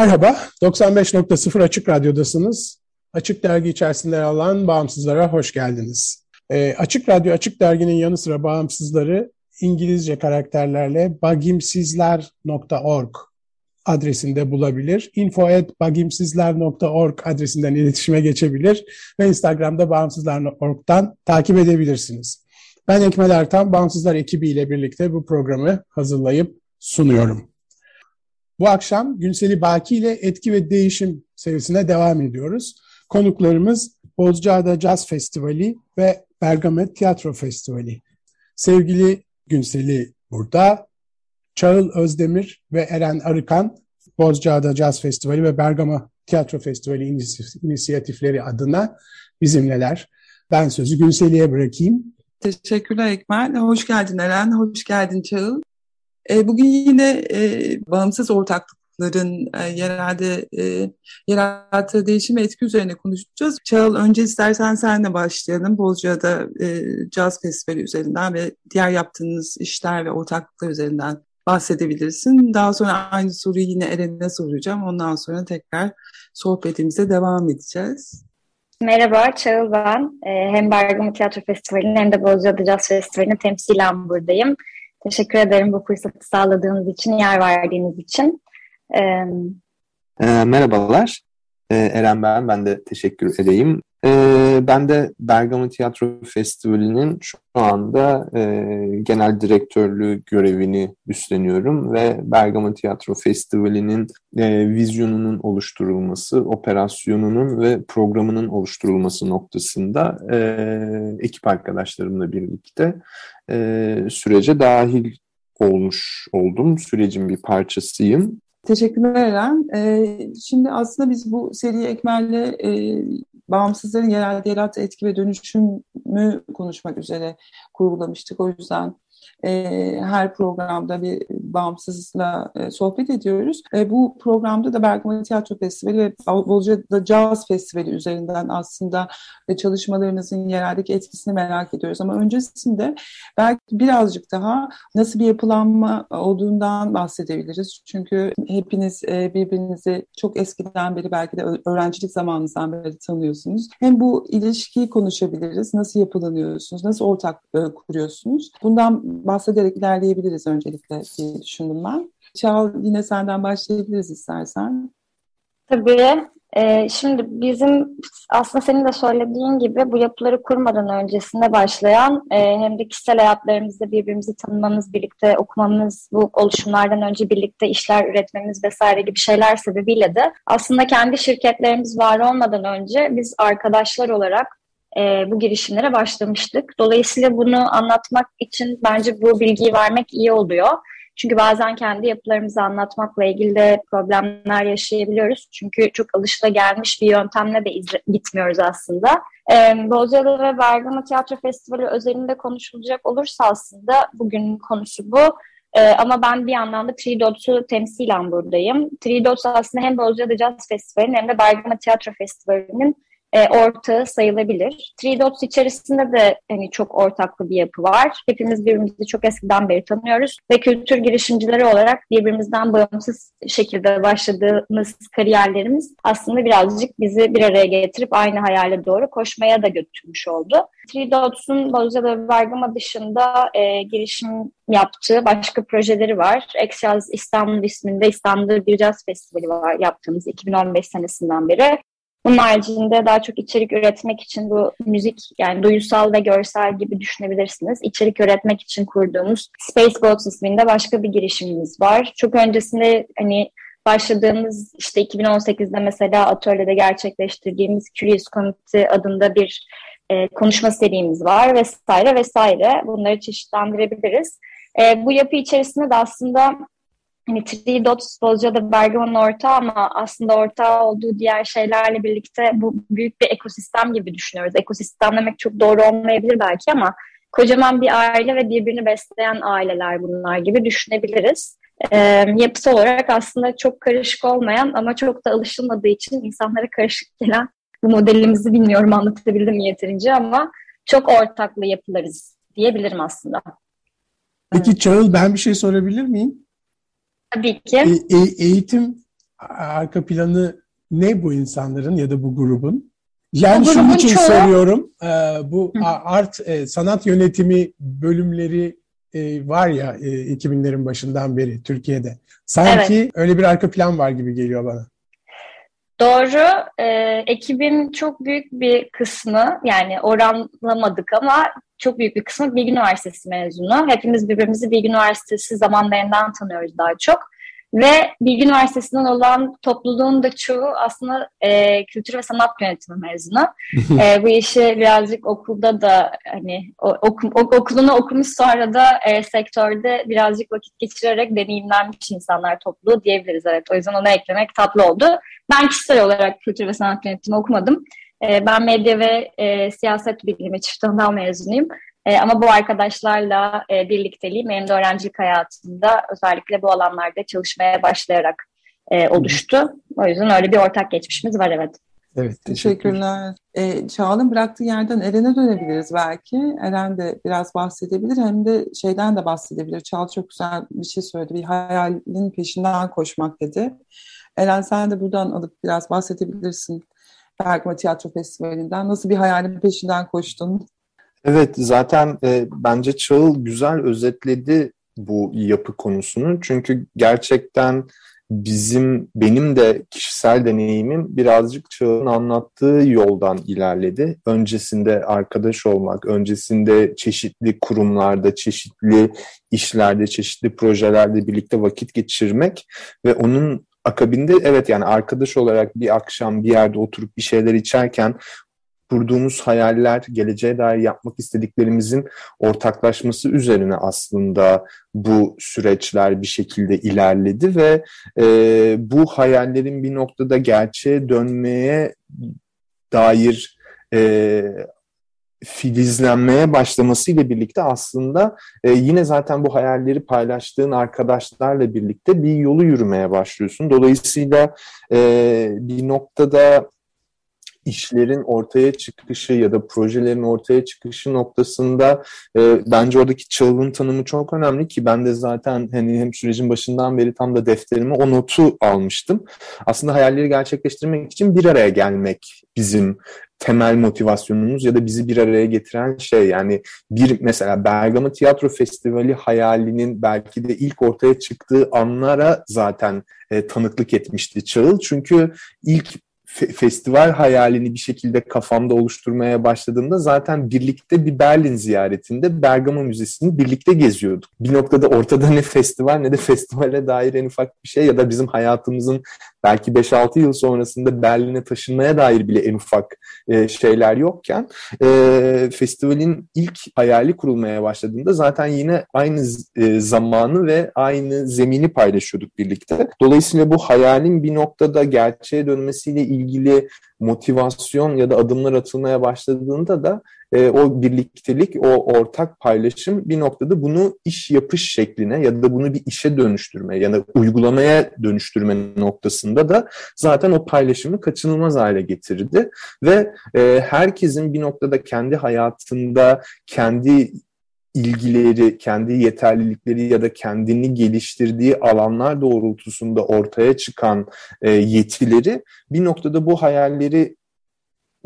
Merhaba, 95.0 Açık Radyo'dasınız. Açık Dergi içerisinde yer alan Bağımsızlara hoş geldiniz. E, Açık Radyo, Açık Dergi'nin yanı sıra Bağımsızları İngilizce karakterlerle bagimsizler.org adresinde bulabilir. info.bagimsizler.org adresinden iletişime geçebilir ve Instagram'da bağımsızlar.org'dan takip edebilirsiniz. Ben Ekmel Ertan, Bağımsızlar ekibiyle birlikte bu programı hazırlayıp sunuyorum. Bu akşam Günseli Baki ile Etki ve Değişim serisine devam ediyoruz. Konuklarımız Bozcaada Jazz Festivali ve Bergama Tiyatro Festivali. Sevgili Günseli burada, Çağıl Özdemir ve Eren Arıkan Bozcaada Jazz Festivali ve Bergama Tiyatro Festivali inisiyatifleri adına bizimleler. Ben sözü Günseli'ye bırakayım. Teşekkürler Ekmel. Hoş geldin Eren, hoş geldin Çağıl. E, bugün yine e, bağımsız ortaklıkların e, yerelde yarattığı değişim etki üzerine konuşacağız. Çağıl önce istersen senle başlayalım. Bozcaada Caz Festivali üzerinden ve diğer yaptığınız işler ve ortaklıklar üzerinden bahsedebilirsin. Daha sonra aynı soruyu yine Eren'e soracağım. Ondan sonra tekrar sohbetimize devam edeceğiz. Merhaba, Çağıl ben. Hem Bergama Tiyatro Festivali'nin hem de Bozcaada Jazz Festivali'nin temsilen buradayım. Teşekkür ederim bu fırsatı sağladığınız için, yer verdiğiniz için. Ee, merhabalar, Eren ben, ben de teşekkür edeyim. Ee, ben de Bergama Tiyatro Festivali'nin şu anda e, genel direktörlüğü görevini üstleniyorum ve Bergama Tiyatro Festivali'nin e, vizyonunun oluşturulması, operasyonunun ve programının oluşturulması noktasında e, ekip arkadaşlarımla birlikte e, sürece dahil olmuş oldum. Sürecin bir parçasıyım. Teşekkürler Eren. Ee, şimdi aslında biz bu seri Ekmel'le e, bağımsızların yerelde yarattığı etki ve dönüşümü konuşmak üzere kurgulamıştık. O yüzden e, her programda bir bağımsızla e, sohbet ediyoruz. Bu programda da Bergama Tiyatro Festivali ve Bolca'da Jazz Festivali üzerinden aslında e, çalışmalarınızın yereldeki etkisini merak ediyoruz. Ama öncesinde belki birazcık daha nasıl bir yapılanma olduğundan bahsedebiliriz. Çünkü hepiniz e, birbirinizi çok eskiden beri belki de öğrencilik zamanınızdan beri tanıyorsunuz. Hem bu ilişkiyi konuşabiliriz. Nasıl yapılanıyorsunuz? Nasıl ortak kuruyorsunuz? Bundan bahsederek ilerleyebiliriz öncelikle diye düşündüm ben. Çağ yine senden başlayabiliriz istersen. Tabii. Ee, şimdi bizim aslında senin de söylediğin gibi bu yapıları kurmadan öncesinde başlayan e, hem de kişisel hayatlarımızda birbirimizi tanımamız, birlikte okumamız, bu oluşumlardan önce birlikte işler üretmemiz vesaire gibi şeyler sebebiyle de aslında kendi şirketlerimiz var olmadan önce biz arkadaşlar olarak e, bu girişimlere başlamıştık. Dolayısıyla bunu anlatmak için bence bu bilgiyi vermek iyi oluyor. Çünkü bazen kendi yapılarımızı anlatmakla ilgili de problemler yaşayabiliyoruz. Çünkü çok alışılagelmiş bir yöntemle de gitmiyoruz aslında. Ee, Bozcaada ve Bergama Tiyatro Festivali özelinde konuşulacak olursa aslında bugün konusu bu. Ee, ama ben bir yandan da Three temsilen buradayım. Three Dots aslında hem Bozcaada Jazz Festivali'nin hem de Bergama Tiyatro Festivali'nin e, ortağı sayılabilir. Three Dots içerisinde de hani çok ortaklı bir yapı var. Hepimiz birbirimizi çok eskiden beri tanıyoruz ve kültür girişimcileri olarak birbirimizden bağımsız şekilde başladığımız kariyerlerimiz aslında birazcık bizi bir araya getirip aynı hayale doğru koşmaya da götürmüş oldu. Three Dots'un Bozcaada ve Bergama dışında e, girişim yaptığı başka projeleri var. Exjazz İstanbul isminde İstanbul Bir Jazz Festivali var yaptığımız 2015 senesinden beri. Bunun haricinde daha çok içerik üretmek için bu müzik yani duyusal ve görsel gibi düşünebilirsiniz. İçerik üretmek için kurduğumuz Space Goats isminde başka bir girişimimiz var. Çok öncesinde hani başladığımız işte 2018'de mesela atölyede gerçekleştirdiğimiz Curious Committee adında bir e, konuşma serimiz var vesaire vesaire. Bunları çeşitlendirebiliriz. E, bu yapı içerisinde de aslında hani Three Dots Bozcaada Bergama'nın ortağı ama aslında ortağı olduğu diğer şeylerle birlikte bu büyük bir ekosistem gibi düşünüyoruz. Ekosistem demek çok doğru olmayabilir belki ama kocaman bir aile ve birbirini besleyen aileler bunlar gibi düşünebiliriz. E, yapısı olarak aslında çok karışık olmayan ama çok da alışılmadığı için insanlara karışık gelen bu modelimizi bilmiyorum anlatabildim mi yeterince ama çok ortaklı yapılarız diyebilirim aslında. Peki Çağıl ben bir şey sorabilir miyim? Tabii ki. E, e, eğitim arka planı ne bu insanların ya da bu grubun? Yani bu şunun için çoğu... soruyorum. E, bu Hı. art e, sanat yönetimi bölümleri e, var ya e, 2000'lerin başından beri Türkiye'de. Sanki evet. öyle bir arka plan var gibi geliyor bana. Doğru. E, ekibin çok büyük bir kısmı yani oranlamadık ama çok büyük bir kısmı Bilgi Üniversitesi mezunu. Hepimiz birbirimizi Bilgi Üniversitesi zamanlarından tanıyoruz daha çok. Ve Bilgi Üniversitesi'nden olan topluluğun da çoğu aslında e, kültür ve sanat yönetimi mezunu. e, bu işi birazcık okulda da hani oku, okulunu okumuş sonra da e, sektörde birazcık vakit geçirerek deneyimlenmiş insanlar topluluğu diyebiliriz. Evet, o yüzden onu eklemek tatlı oldu. Ben kişisel olarak kültür ve sanat yönetimi okumadım. E, ben medya ve e, siyaset bilimi çift anal mezunuyum. E, ama bu arkadaşlarla e, birlikteliğim benim de öğrencilik hayatımda özellikle bu alanlarda çalışmaya başlayarak e, oluştu. O yüzden öyle bir ortak geçmişimiz var evet. Evet, teşekkürler. Ee, Çağla'nın bıraktığı yerden Eren'e dönebiliriz belki. Eren de biraz bahsedebilir hem de şeyden de bahsedebilir. Çağla çok güzel bir şey söyledi. Bir hayalin peşinden koşmak dedi. Eren sen de buradan alıp biraz bahsedebilirsin. Bergama Tiyatro Festivali'nden. Nasıl bir hayalin peşinden koştun? Evet zaten e, bence Çağıl güzel özetledi bu yapı konusunu. Çünkü gerçekten bizim benim de kişisel deneyimim birazcık Çağıl'ın anlattığı yoldan ilerledi. Öncesinde arkadaş olmak, öncesinde çeşitli kurumlarda, çeşitli işlerde, çeşitli projelerde birlikte vakit geçirmek ve onun akabinde evet yani arkadaş olarak bir akşam bir yerde oturup bir şeyler içerken kurduğumuz hayaller, geleceğe dair yapmak istediklerimizin ortaklaşması üzerine aslında bu süreçler bir şekilde ilerledi ve e, bu hayallerin bir noktada gerçeğe dönmeye dair e, filizlenmeye başlamasıyla birlikte aslında e, yine zaten bu hayalleri paylaştığın arkadaşlarla birlikte bir yolu yürümeye başlıyorsun. Dolayısıyla e, bir noktada işlerin ortaya çıkışı ya da projelerin ortaya çıkışı noktasında e, bence oradaki çağılın tanımı çok önemli ki ben de zaten hani hem sürecin başından beri tam da defterime o notu almıştım. Aslında hayalleri gerçekleştirmek için bir araya gelmek bizim temel motivasyonumuz ya da bizi bir araya getiren şey yani bir mesela Bergama Tiyatro Festivali hayalinin belki de ilk ortaya çıktığı anlara zaten e, tanıklık etmişti Çağıl. Çünkü ilk festival hayalini bir şekilde kafamda oluşturmaya başladığımda zaten birlikte bir Berlin ziyaretinde Bergama Müzesi'ni birlikte geziyorduk. Bir noktada ortada ne festival ne de festivale dair en ufak bir şey ya da bizim hayatımızın belki 5-6 yıl sonrasında Berlin'e taşınmaya dair bile en ufak e, şeyler yokken e, festivalin ilk hayali kurulmaya başladığında zaten yine aynı e, zamanı ve aynı zemini paylaşıyorduk birlikte. Dolayısıyla bu hayalin bir noktada gerçeğe dönmesiyle ilgili motivasyon ya da adımlar atılmaya başladığında da e, o birliktelik, o ortak paylaşım bir noktada bunu iş yapış şekline ya da bunu bir işe dönüştürme ya da uygulamaya dönüştürme noktasında da zaten o paylaşımı kaçınılmaz hale getirdi. Ve e, herkesin bir noktada kendi hayatında, kendi ilgileri, kendi yeterlilikleri ya da kendini geliştirdiği alanlar doğrultusunda ortaya çıkan e, yetileri bir noktada bu hayalleri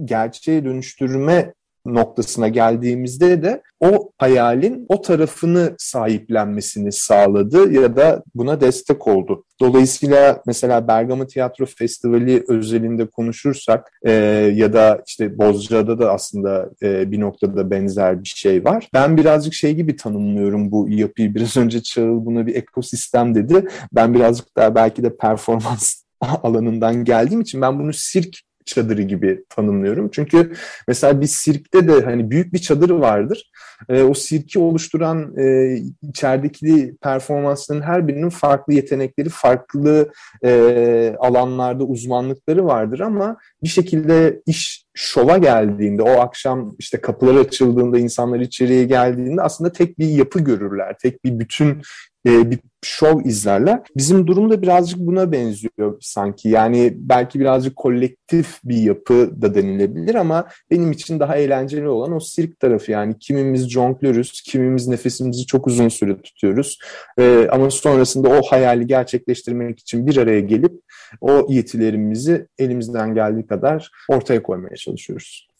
gerçeğe dönüştürme noktasına geldiğimizde de o hayalin o tarafını sahiplenmesini sağladı ya da buna destek oldu. Dolayısıyla mesela Bergama Tiyatro Festivali özelinde konuşursak e, ya da işte Bozcaada da aslında e, bir noktada benzer bir şey var. Ben birazcık şey gibi tanımlıyorum bu yapıyı. Biraz önce Çağıl buna bir ekosistem dedi. Ben birazcık daha belki de performans alanından geldiğim için ben bunu sirk çadırı gibi tanımlıyorum. Çünkü mesela bir sirkte de hani büyük bir çadır vardır. E, o sirki oluşturan e, içerideki performansların her birinin farklı yetenekleri, farklı e, alanlarda uzmanlıkları vardır ama bir şekilde iş şova geldiğinde, o akşam işte kapılar açıldığında, insanlar içeriye geldiğinde aslında tek bir yapı görürler, tek bir bütün e, bir şov izlerler. Bizim durum da birazcık buna benziyor sanki. Yani belki birazcık kolektif bir yapı da denilebilir ama benim için daha eğlenceli olan o sirk tarafı. Yani kimimiz jonglörüz, kimimiz nefesimizi çok uzun süre tutuyoruz. E, ama sonrasında o hayali gerçekleştirmek için bir araya gelip o yetilerimizi elimizden geldiği kadar ortaya koymaya çalışıyoruz.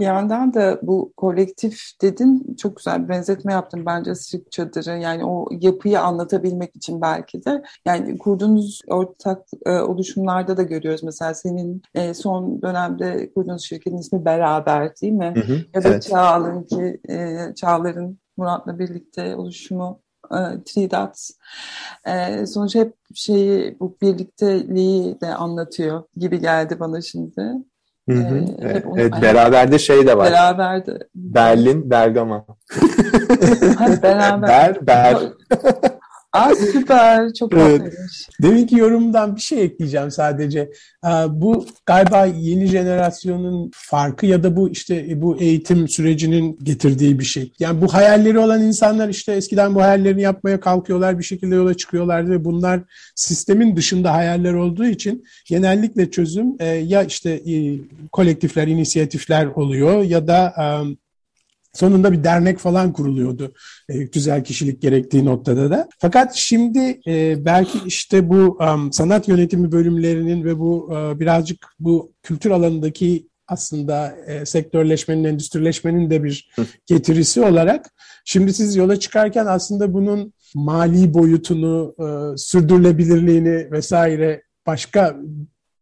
Bir yandan da bu kolektif dedin çok güzel bir benzetme yaptım bence sirk çadırı yani o yapıyı anlatabilmek için belki de yani kurduğunuz ortak e, oluşumlarda da görüyoruz mesela senin e, son dönemde kurduğunuz şirketin ismi Beraber değil mi? Hı hı, ya da evet. Çağlar'ın ki e, Çağlar'ın Murat'la birlikte oluşumu e, Tridat e, sonuç hep şeyi bu birlikteliği de anlatıyor gibi geldi bana şimdi. Hı hı. Ee, evet, beraber şey de var. Beraber Berlin, Bergama. Beraber. Ber, ber. Aa, süper, çok tatlıymış. Deminki yorumdan bir şey ekleyeceğim sadece. Bu galiba yeni jenerasyonun farkı ya da bu işte bu eğitim sürecinin getirdiği bir şey. Yani bu hayalleri olan insanlar işte eskiden bu hayallerini yapmaya kalkıyorlar, bir şekilde yola çıkıyorlardı ve bunlar sistemin dışında hayaller olduğu için genellikle çözüm e, ya işte e, kolektifler, inisiyatifler oluyor ya da Sonunda bir dernek falan kuruluyordu e, güzel kişilik gerektiği noktada da. Fakat şimdi e, belki işte bu um, sanat yönetimi bölümlerinin ve bu e, birazcık bu kültür alanındaki aslında e, sektörleşmenin, endüstrileşmenin de bir getirisi olarak şimdi siz yola çıkarken aslında bunun mali boyutunu, e, sürdürülebilirliğini vesaire başka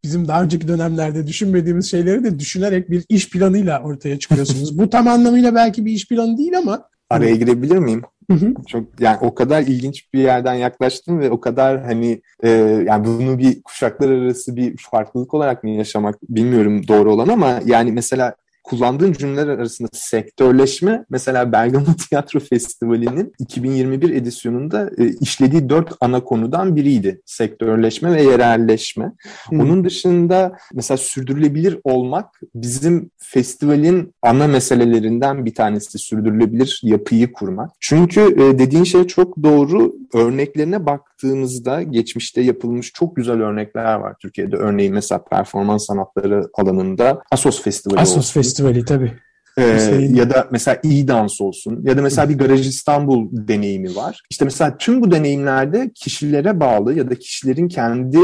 bizim daha önceki dönemlerde düşünmediğimiz şeyleri de düşünerek bir iş planıyla ortaya çıkıyorsunuz. Bu tam anlamıyla belki bir iş planı değil ama Araya girebilir miyim? Hı hı. Çok yani o kadar ilginç bir yerden yaklaştım ve o kadar hani e, yani bunu bir kuşaklar arası bir farklılık olarak mı yaşamak bilmiyorum doğru olan ama yani mesela kullandığın cümleler arasında sektörleşme mesela Bergama Tiyatro Festivali'nin 2021 edisyonunda e, işlediği dört ana konudan biriydi. Sektörleşme ve yerelleşme. Hmm. Onun dışında mesela sürdürülebilir olmak bizim festivalin ana meselelerinden bir tanesi sürdürülebilir yapıyı kurmak. Çünkü e, dediğin şey çok doğru. Örneklerine baktığımızda geçmişte yapılmış çok güzel örnekler var Türkiye'de. Örneğin mesela performans sanatları alanında Asos Festivali Asos olsun. Festivali tabii. Ee, ya da mesela iyi dans olsun ya da mesela bir Garaj İstanbul deneyimi var. İşte mesela tüm bu deneyimlerde kişilere bağlı ya da kişilerin kendi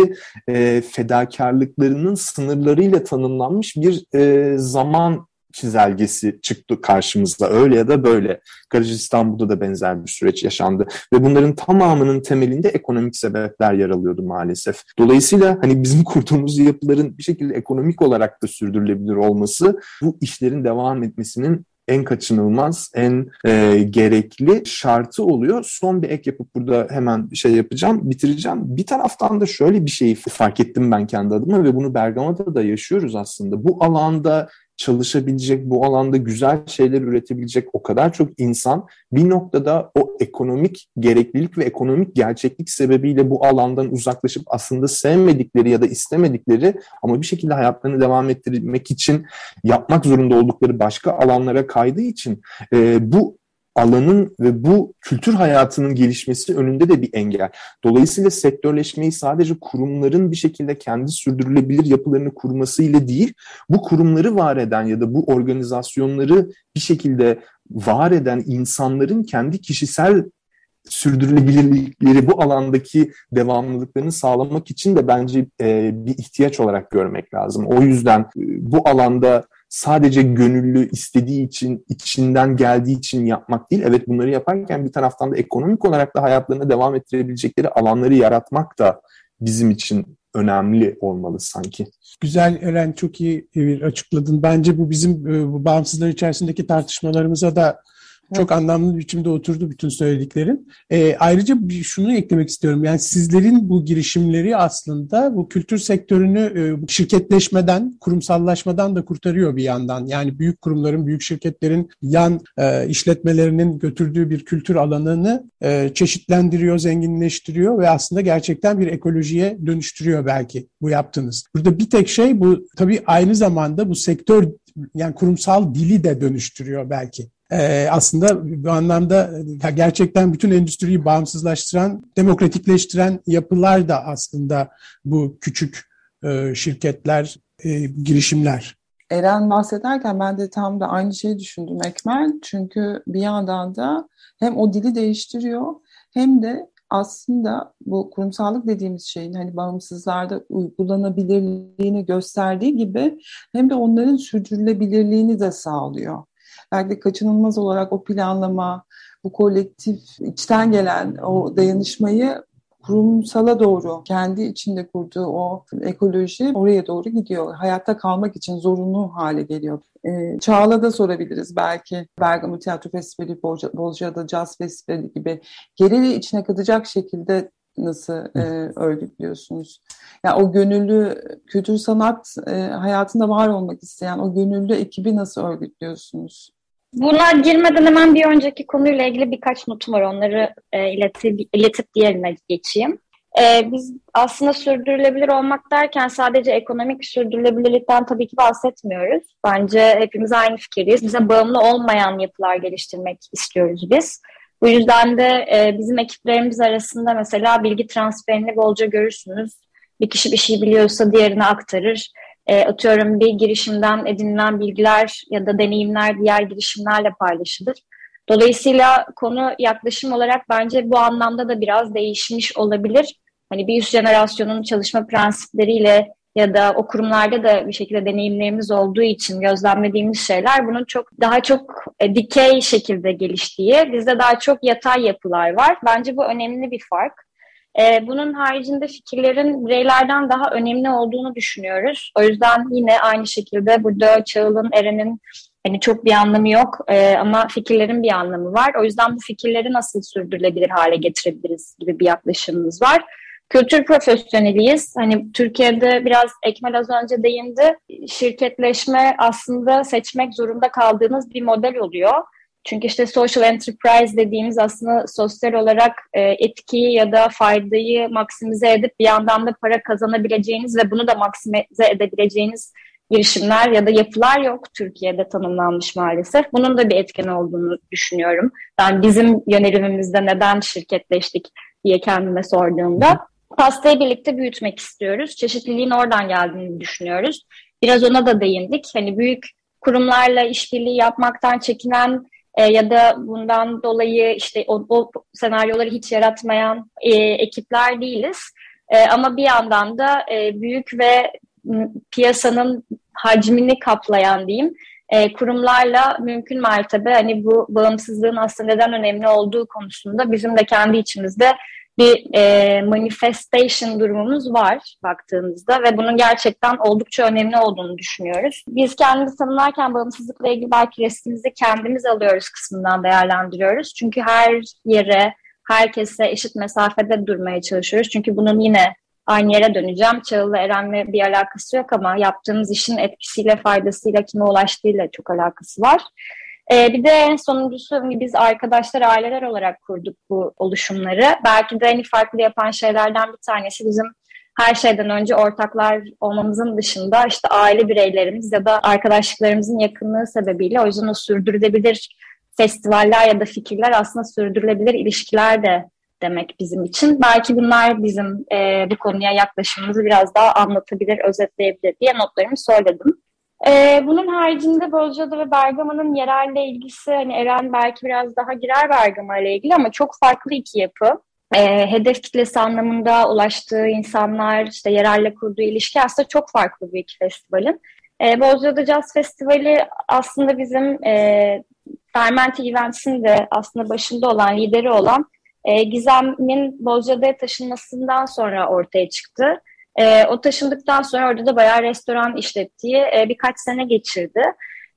e, fedakarlıklarının sınırlarıyla tanımlanmış bir e, zaman çizelgesi çıktı karşımıza öyle ya da böyle. Garaj İstanbul'da da benzer bir süreç yaşandı ve bunların tamamının temelinde ekonomik sebepler yer alıyordu maalesef. Dolayısıyla hani bizim kurduğumuz yapıların bir şekilde ekonomik olarak da sürdürülebilir olması bu işlerin devam etmesinin en kaçınılmaz, en e, gerekli şartı oluyor. Son bir ek yapıp burada hemen şey yapacağım, bitireceğim. Bir taraftan da şöyle bir şeyi fark ettim ben kendi adıma ve bunu Bergama'da da yaşıyoruz aslında. Bu alanda çalışabilecek, bu alanda güzel şeyler üretebilecek o kadar çok insan bir noktada o ekonomik gereklilik ve ekonomik gerçeklik sebebiyle bu alandan uzaklaşıp aslında sevmedikleri ya da istemedikleri ama bir şekilde hayatlarını devam ettirmek için yapmak zorunda oldukları başka alanlara kaydığı için e, bu alanın ve bu kültür hayatının gelişmesi önünde de bir engel. Dolayısıyla sektörleşmeyi sadece kurumların bir şekilde kendi sürdürülebilir yapılarını kurmasıyla değil, bu kurumları var eden ya da bu organizasyonları bir şekilde var eden insanların kendi kişisel sürdürülebilirlikleri bu alandaki devamlılıklarını sağlamak için de bence e, bir ihtiyaç olarak görmek lazım. O yüzden e, bu alanda sadece gönüllü istediği için, içinden geldiği için yapmak değil. Evet bunları yaparken bir taraftan da ekonomik olarak da hayatlarını devam ettirebilecekleri alanları yaratmak da bizim için önemli olmalı sanki. Güzel Eren çok iyi açıkladın. Bence bu bizim e, bu bağımsızlar içerisindeki tartışmalarımıza da Çok anlamlı biçimde oturdu bütün söylediklerin. E, ayrıca şunu eklemek istiyorum. Yani sizlerin bu girişimleri aslında bu kültür sektörünü e, şirketleşmeden, kurumsallaşmadan da kurtarıyor bir yandan. Yani büyük kurumların, büyük şirketlerin yan e, işletmelerinin götürdüğü bir kültür alanını e, çeşitlendiriyor, zenginleştiriyor ve aslında gerçekten bir ekolojiye dönüştürüyor belki bu yaptığınız. Burada bir tek şey bu tabii aynı zamanda bu sektör yani kurumsal dili de dönüştürüyor belki. Ee, aslında bu anlamda gerçekten bütün endüstriyi bağımsızlaştıran, demokratikleştiren yapılar da aslında bu küçük e, şirketler, e, girişimler. Eren bahsederken ben de tam da aynı şeyi düşündüm Ekmel. Çünkü bir yandan da hem o dili değiştiriyor hem de aslında bu kurumsallık dediğimiz şeyin hani bağımsızlarda uygulanabilirliğini gösterdiği gibi hem de onların sürdürülebilirliğini de sağlıyor. Belki kaçınılmaz olarak o planlama, bu kolektif içten gelen o dayanışmayı kurumsala doğru kendi içinde kurduğu o ekoloji oraya doğru gidiyor. Hayatta kalmak için zorunlu hale geliyor. E, Çağla da sorabiliriz belki. Bergamo Tiyatro Festivali, Bolca, Bolca'da Jazz Festivali gibi geri içine katacak şekilde nasıl e, örgütlüyorsunuz? Yani o gönüllü kültür sanat e, hayatında var olmak isteyen o gönüllü ekibi nasıl örgütlüyorsunuz? Buna girmeden hemen bir önceki konuyla ilgili birkaç notum var. Onları e, iletip, iletip diğerine geçeyim. E, biz aslında sürdürülebilir olmak derken sadece ekonomik sürdürülebilirlikten tabii ki bahsetmiyoruz. Bence hepimiz aynı fikirdeyiz. Bize bağımlı olmayan yapılar geliştirmek istiyoruz biz. Bu yüzden de e, bizim ekiplerimiz arasında mesela bilgi transferini bolca görürsünüz. Bir kişi bir şey biliyorsa diğerine aktarır e, atıyorum bir girişimden edinilen bilgiler ya da deneyimler diğer girişimlerle paylaşılır. Dolayısıyla konu yaklaşım olarak bence bu anlamda da biraz değişmiş olabilir. Hani bir üst jenerasyonun çalışma prensipleriyle ya da o kurumlarda da bir şekilde deneyimlerimiz olduğu için gözlemlediğimiz şeyler bunun çok daha çok e, dikey şekilde geliştiği, bizde daha çok yatay yapılar var. Bence bu önemli bir fark. E, bunun haricinde fikirlerin bireylerden daha önemli olduğunu düşünüyoruz. O yüzden yine aynı şekilde burada Çağıl'ın, Eren'in hani çok bir anlamı yok e, ama fikirlerin bir anlamı var. O yüzden bu fikirleri nasıl sürdürülebilir hale getirebiliriz gibi bir yaklaşımımız var. Kültür profesyoneliyiz. Hani Türkiye'de biraz Ekmel az önce değindi. Şirketleşme aslında seçmek zorunda kaldığınız bir model oluyor. Çünkü işte social enterprise dediğimiz aslında sosyal olarak e, etkiyi ya da faydayı maksimize edip bir yandan da para kazanabileceğiniz ve bunu da maksimize edebileceğiniz girişimler ya da yapılar yok Türkiye'de tanımlanmış maalesef. Bunun da bir etken olduğunu düşünüyorum. Yani bizim yönelimimizde neden şirketleştik diye kendime sorduğumda pastayı birlikte büyütmek istiyoruz. Çeşitliliğin oradan geldiğini düşünüyoruz. Biraz ona da değindik. Hani büyük kurumlarla işbirliği yapmaktan çekinen e, ya da bundan dolayı işte o, o senaryoları hiç yaratmayan e, ekipler değiliz. E, ama bir yandan da e, büyük ve piyasanın hacmini kaplayan diyeyim e, kurumlarla mümkün mertebe hani bu bağımsızlığın aslında neden önemli olduğu konusunda bizim de kendi içimizde bir e, manifestation durumumuz var baktığımızda ve bunun gerçekten oldukça önemli olduğunu düşünüyoruz. Biz kendimizi tanımlarken bağımsızlıkla ilgili belki resmimizi kendimiz alıyoruz kısmından değerlendiriyoruz. Çünkü her yere, herkese eşit mesafede durmaya çalışıyoruz. Çünkü bunun yine aynı yere döneceğim. Çağıl'la Eren'le bir alakası yok ama yaptığımız işin etkisiyle, faydasıyla, kime ulaştığıyla çok alakası var. Ee, bir de en sonuncusu hani biz arkadaşlar, aileler olarak kurduk bu oluşumları. Belki de en farklı yapan şeylerden bir tanesi bizim her şeyden önce ortaklar olmamızın dışında işte aile bireylerimiz ya da arkadaşlıklarımızın yakınlığı sebebiyle o yüzden o sürdürülebilir festivaller ya da fikirler aslında sürdürülebilir ilişkiler de demek bizim için. Belki bunlar bizim e, bu konuya yaklaşımımızı biraz daha anlatabilir, özetleyebilir diye notlarımı söyledim. Ee, bunun haricinde Bozcaada ve Bergama'nın yerelle ilgisi, hani Eren belki biraz daha girer Bergama ile ilgili ama çok farklı iki yapı. Ee, hedef kitlesi anlamında ulaştığı insanlar, işte yerelle kurduğu ilişki aslında çok farklı bir iki festivalin. Ee, Bozcaada Jazz Festivali aslında bizim e, Fermente Events'in de aslında başında olan, lideri olan e, Gizem'in Bozcaada'ya taşınmasından sonra ortaya çıktı. E, o taşındıktan sonra orada da bayağı restoran işlettiği e, birkaç sene geçirdi.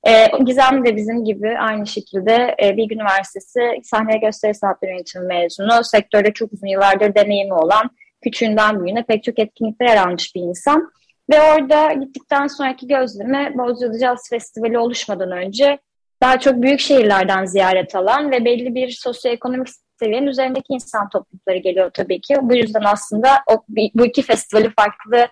E, Gizem de bizim gibi aynı şekilde e, Bilgi Üniversitesi sahne gösteri sanatları yönetimi mezunu. Sektörde çok uzun yıllardır deneyimi olan, küçüğünden büyüğüne pek çok etkinlikte yer almış bir insan. Ve orada gittikten sonraki gözleme Bozcaada Jazz Festivali oluşmadan önce daha çok büyük şehirlerden ziyaret alan ve belli bir sosyoekonomik seviyenin üzerindeki insan toplulukları geliyor tabii ki. Bu yüzden aslında o, bu iki festivali farklı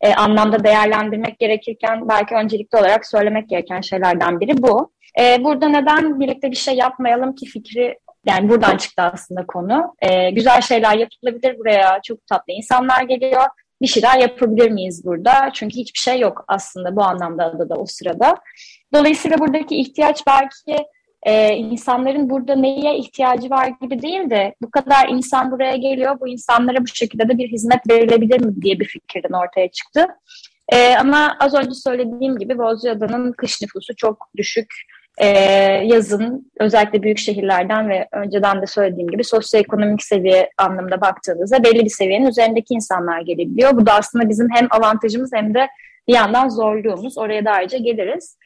e, anlamda değerlendirmek gerekirken belki öncelikli olarak söylemek gereken şeylerden biri bu. E, burada neden birlikte bir şey yapmayalım ki fikri yani buradan çıktı aslında konu. E, güzel şeyler yapılabilir buraya çok tatlı insanlar geliyor. Bir şeyler yapabilir miyiz burada? Çünkü hiçbir şey yok aslında bu anlamda da, da o sırada. Dolayısıyla buradaki ihtiyaç belki e, insanların burada neye ihtiyacı var gibi değil de bu kadar insan buraya geliyor, bu insanlara bu şekilde de bir hizmet verilebilir mi diye bir fikirden ortaya çıktı. E, ama az önce söylediğim gibi Bozcaada'nın kış nüfusu çok düşük. E, yazın özellikle büyük şehirlerden ve önceden de söylediğim gibi sosyoekonomik seviye anlamında baktığınızda belli bir seviyenin üzerindeki insanlar gelebiliyor. Bu da aslında bizim hem avantajımız hem de bir yandan zorluğumuz. Oraya da ayrıca geliriz.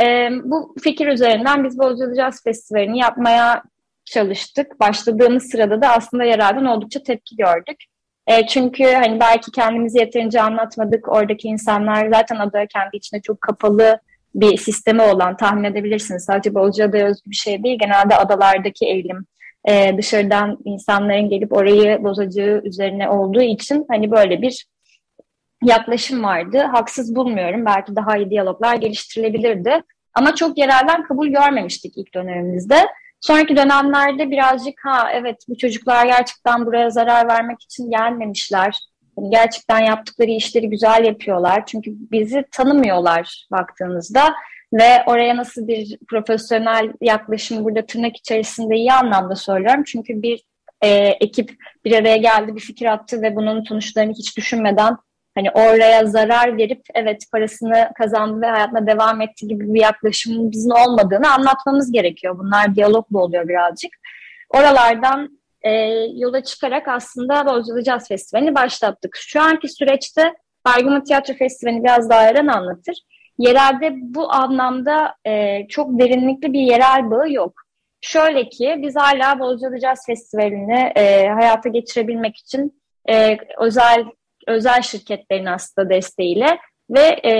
E, bu fikir üzerinden biz Bozcaada Jazz Festivali'ni yapmaya çalıştık. Başladığımız sırada da aslında yerelden oldukça tepki gördük. E, çünkü hani belki kendimizi yeterince anlatmadık. Oradaki insanlar zaten ada kendi içinde çok kapalı bir sistemi olan tahmin edebilirsiniz. Sadece Bozcaada'ya özgü bir şey değil. Genelde adalardaki eğilim e, dışarıdan insanların gelip orayı bozacağı üzerine olduğu için hani böyle bir yaklaşım vardı. Haksız bulmuyorum. Belki daha iyi diyaloglar geliştirilebilirdi. Ama çok yerelden kabul görmemiştik ilk dönemimizde. Sonraki dönemlerde birazcık ha evet bu çocuklar gerçekten buraya zarar vermek için gelmemişler. Yani gerçekten yaptıkları işleri güzel yapıyorlar. Çünkü bizi tanımıyorlar baktığınızda ve oraya nasıl bir profesyonel yaklaşım burada tırnak içerisinde iyi anlamda söylüyorum. Çünkü bir e, ekip bir araya geldi, bir fikir attı ve bunun sonuçlarını hiç düşünmeden hani oraya zarar verip evet parasını kazandı ve hayatına devam etti gibi bir yaklaşımın bizim olmadığını anlatmamız gerekiyor. Bunlar diyaloglu oluyor birazcık. Oralardan e, yola çıkarak aslında Bozcaada Jazz Festivali'ni başlattık. Şu anki süreçte Bergama Tiyatro Festivali'ni biraz daha Eren anlatır. Yerelde bu anlamda e, çok derinlikli bir yerel bağı yok. Şöyle ki biz hala Bozcaada Jazz Festivali'ni e, hayata geçirebilmek için e, özel özel şirketlerin aslında desteğiyle ve e,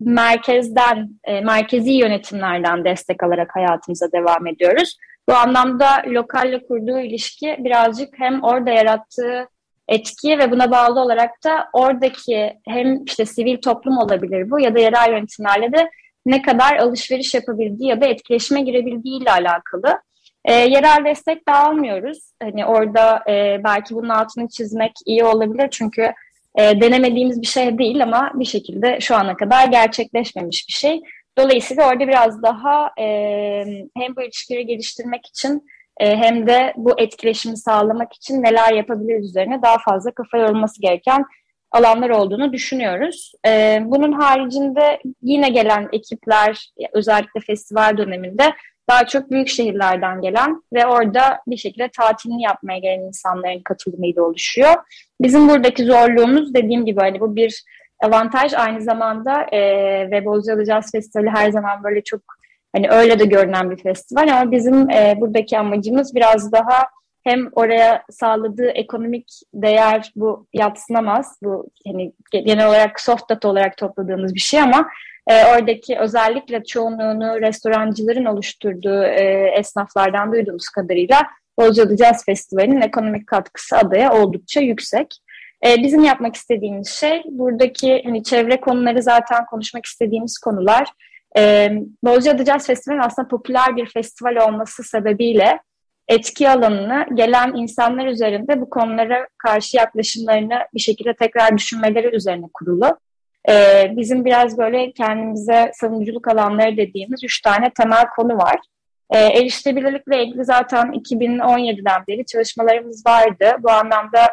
merkezden, e, merkezi yönetimlerden destek alarak hayatımıza devam ediyoruz. Bu anlamda lokalle kurduğu ilişki birazcık hem orada yarattığı etki ve buna bağlı olarak da oradaki hem işte sivil toplum olabilir bu ya da yerel yönetimlerle de ne kadar alışveriş yapabildiği ya da etkileşime girebildiği ile alakalı. E, yerel destek de almıyoruz. Hani orada e, belki bunun altını çizmek iyi olabilir çünkü e, denemediğimiz bir şey değil ama bir şekilde şu ana kadar gerçekleşmemiş bir şey. Dolayısıyla orada biraz daha e, hem bu ilişkileri geliştirmek için e, hem de bu etkileşimi sağlamak için neler yapabiliriz üzerine daha fazla kafa yorulması gereken alanlar olduğunu düşünüyoruz. E, bunun haricinde yine gelen ekipler özellikle festival döneminde daha çok büyük şehirlerden gelen ve orada bir şekilde tatilini yapmaya gelen insanların katılımıyla oluşuyor. Bizim buradaki zorluğumuz dediğim gibi hani bu bir avantaj aynı zamanda e, ve Bozcaada Jazz Festivali her zaman böyle çok hani öyle de görünen bir festival ama bizim e, buradaki amacımız biraz daha hem oraya sağladığı ekonomik değer bu yatsınamaz. Bu hani genel olarak soft data olarak topladığımız bir şey ama e, oradaki özellikle çoğunluğunu restorancıların oluşturduğu e, esnaflardan duyduğumuz kadarıyla Bozcaada Jazz Festivali'nin ekonomik katkısı adaya oldukça yüksek. E, bizim yapmak istediğimiz şey buradaki hani çevre konuları zaten konuşmak istediğimiz konular. E, Bozcaada Jazz Festivali aslında popüler bir festival olması sebebiyle etki alanını gelen insanlar üzerinde bu konulara karşı yaklaşımlarını bir şekilde tekrar düşünmeleri üzerine kurulu. Ee, bizim biraz böyle kendimize savunuculuk alanları dediğimiz üç tane temel konu var. Ee, erişilebilirlikle ilgili zaten 2017'den beri çalışmalarımız vardı. Bu anlamda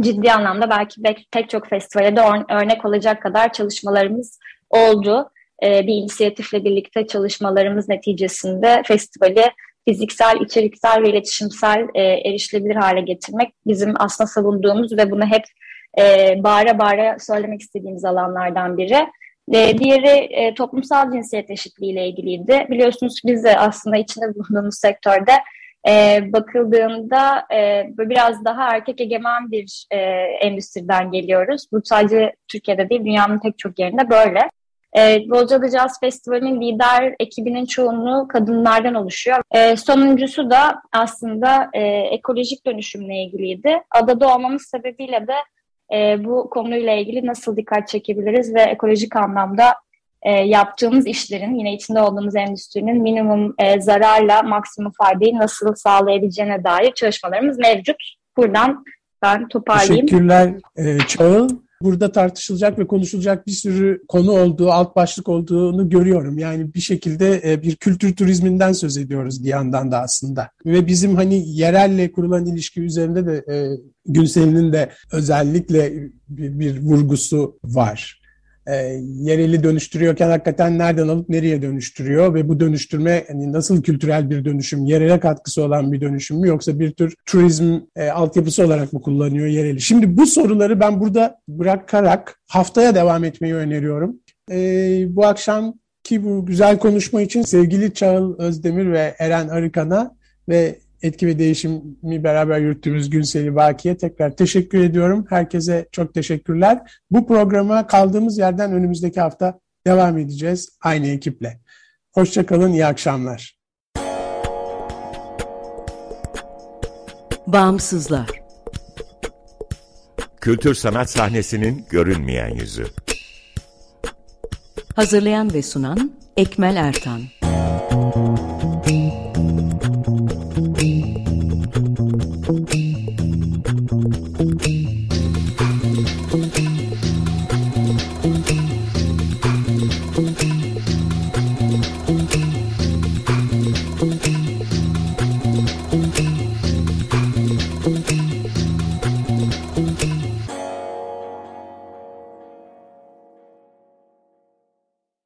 ciddi anlamda belki pek çok festivale de örnek olacak kadar çalışmalarımız oldu. Ee, bir inisiyatifle birlikte çalışmalarımız neticesinde festivali fiziksel, içeriksel ve iletişimsel e, erişilebilir hale getirmek bizim aslında savunduğumuz ve bunu hep e, bağıra bağıra söylemek istediğimiz alanlardan biri. E, diğeri e, toplumsal cinsiyet eşitliği ile ilgiliydi. Biliyorsunuz biz de aslında içinde bulunduğumuz sektörde e, bakıldığında e, biraz daha erkek egemen bir e, endüstriden geliyoruz. Bu sadece Türkiye'de değil, dünyanın pek çok yerinde böyle. E, Bozcaada Jazz Festivali'nin lider ekibinin çoğunluğu kadınlardan oluşuyor. E, sonuncusu da aslında e, ekolojik dönüşümle ilgiliydi. Adada olmamız sebebiyle de e, bu konuyla ilgili nasıl dikkat çekebiliriz ve ekolojik anlamda e, yaptığımız işlerin, yine içinde olduğumuz endüstrinin minimum e, zararla maksimum faydayı nasıl sağlayabileceğine dair çalışmalarımız mevcut. Buradan ben toparlayayım. Teşekkürler e, Çağıl. Burada tartışılacak ve konuşulacak bir sürü konu olduğu, alt başlık olduğunu görüyorum. Yani bir şekilde e, bir kültür turizminden söz ediyoruz bir yandan da aslında. Ve bizim hani yerelle kurulan ilişki üzerinde de e, Günsel'in de özellikle bir, bir vurgusu var e, yereli dönüştürüyorken hakikaten nereden alıp nereye dönüştürüyor ve bu dönüştürme hani nasıl kültürel bir dönüşüm, yerele katkısı olan bir dönüşüm mü yoksa bir tür turizm e, altyapısı olarak mı kullanıyor yereli? Şimdi bu soruları ben burada bırakarak haftaya devam etmeyi öneriyorum. E, bu akşam ki bu güzel konuşma için sevgili Çağıl Özdemir ve Eren Arıkan'a ve etki ve değişimi beraber yürüttüğümüz Günseli Baki'ye tekrar teşekkür ediyorum. Herkese çok teşekkürler. Bu programa kaldığımız yerden önümüzdeki hafta devam edeceğiz aynı ekiple. Hoşçakalın, iyi akşamlar. Bağımsızlar Kültür sanat sahnesinin görünmeyen yüzü. Hazırlayan ve sunan Ekmel Ertan